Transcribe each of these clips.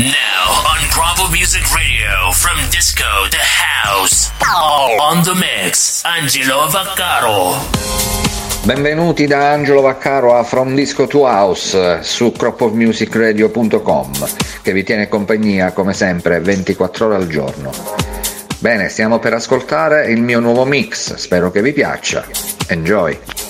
Now on Bravo Music Radio, from disco to house, on the mix, Angelo Vaccaro. Benvenuti da Angelo Vaccaro a From Disco to House su cropofmusicradio.com che vi tiene compagnia come sempre 24 ore al giorno. Bene, stiamo per ascoltare il mio nuovo mix, spero che vi piaccia. Enjoy!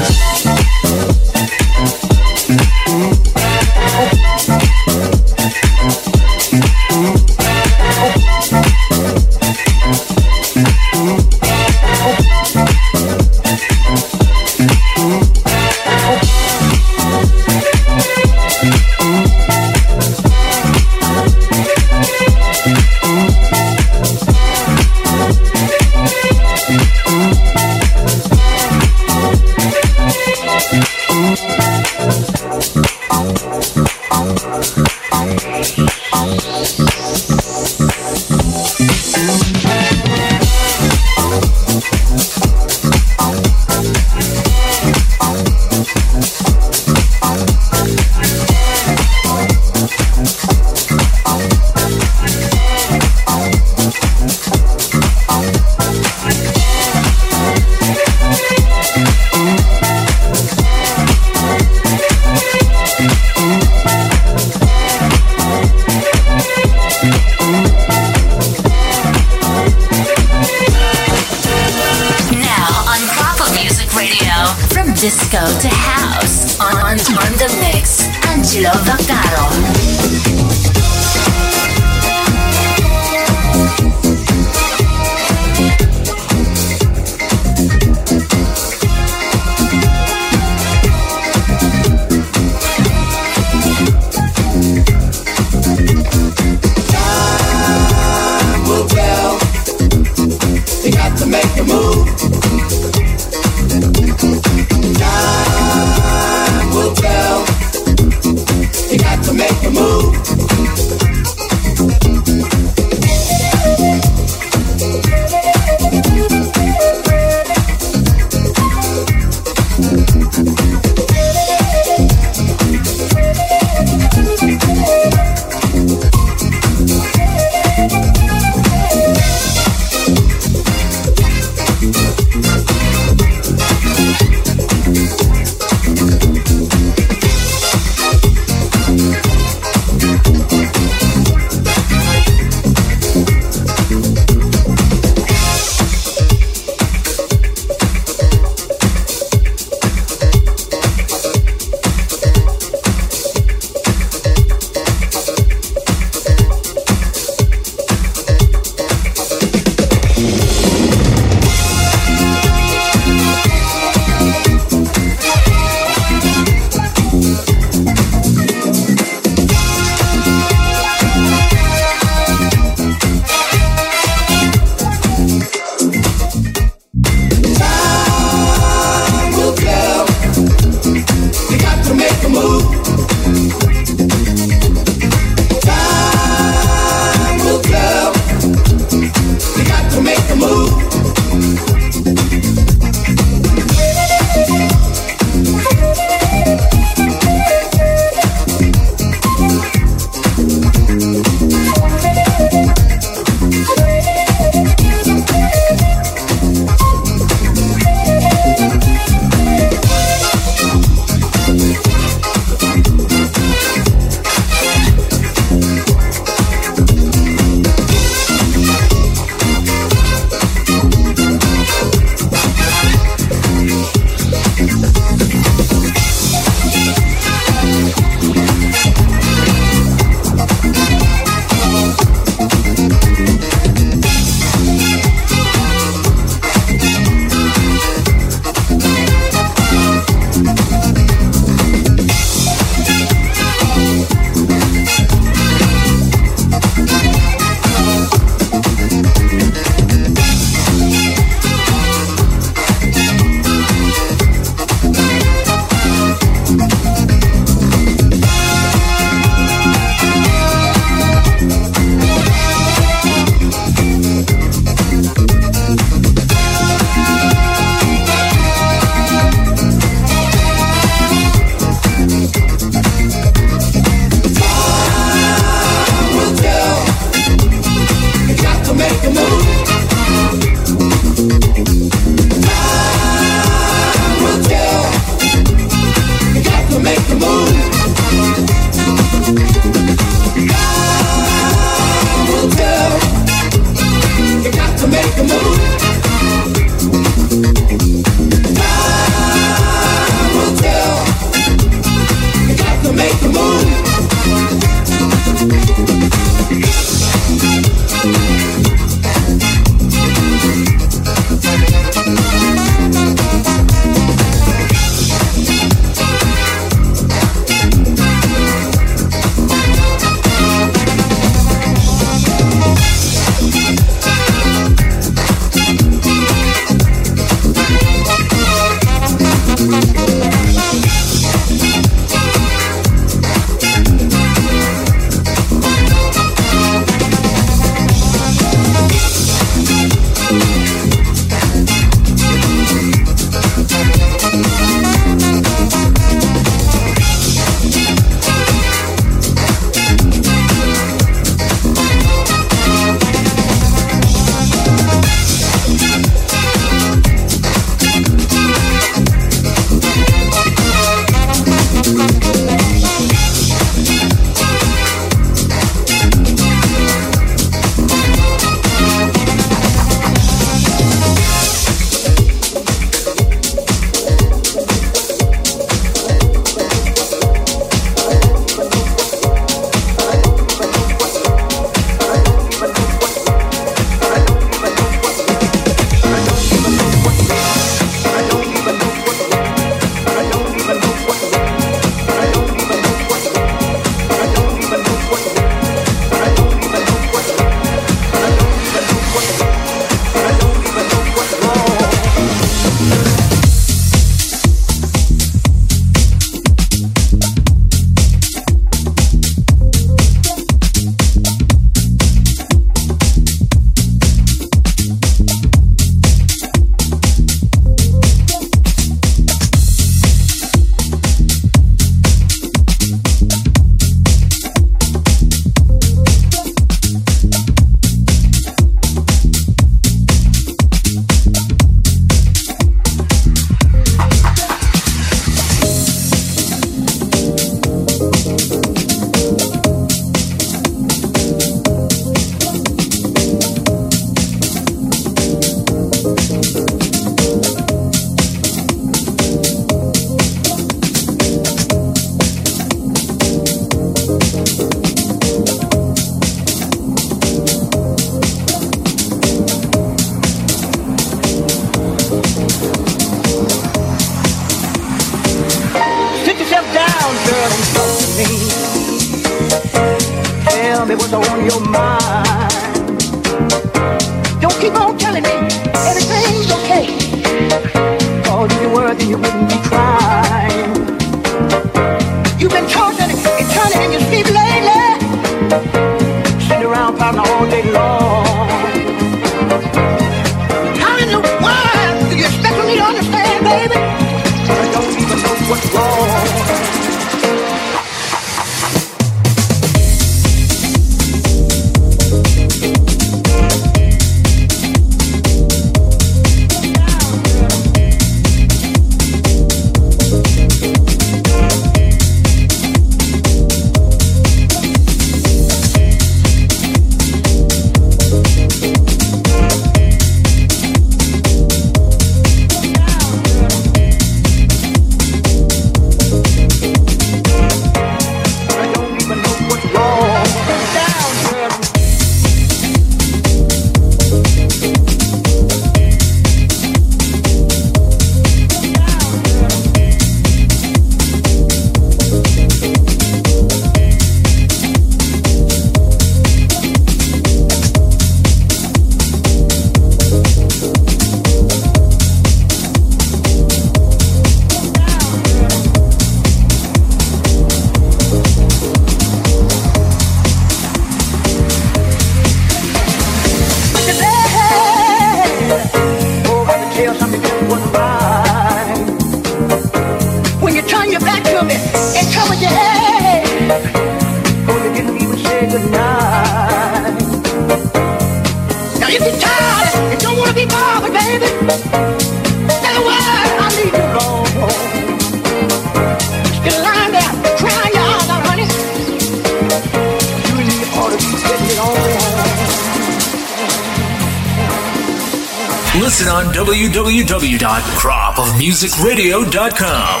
www.cropofmusicradio.com.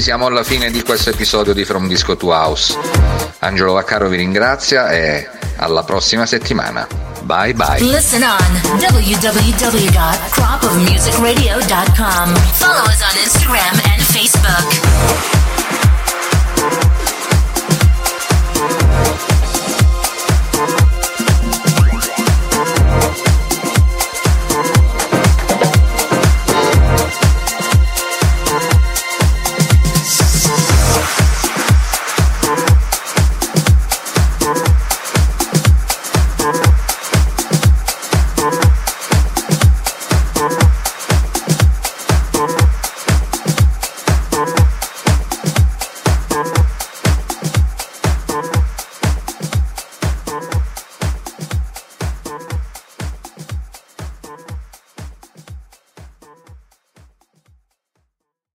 siamo alla fine di questo episodio di From Disco to House. Angelo Vaccaro vi ringrazia e alla prossima settimana. Bye bye. Listen on www.cropofmusicradio.com. Follow us on Instagram and Facebook.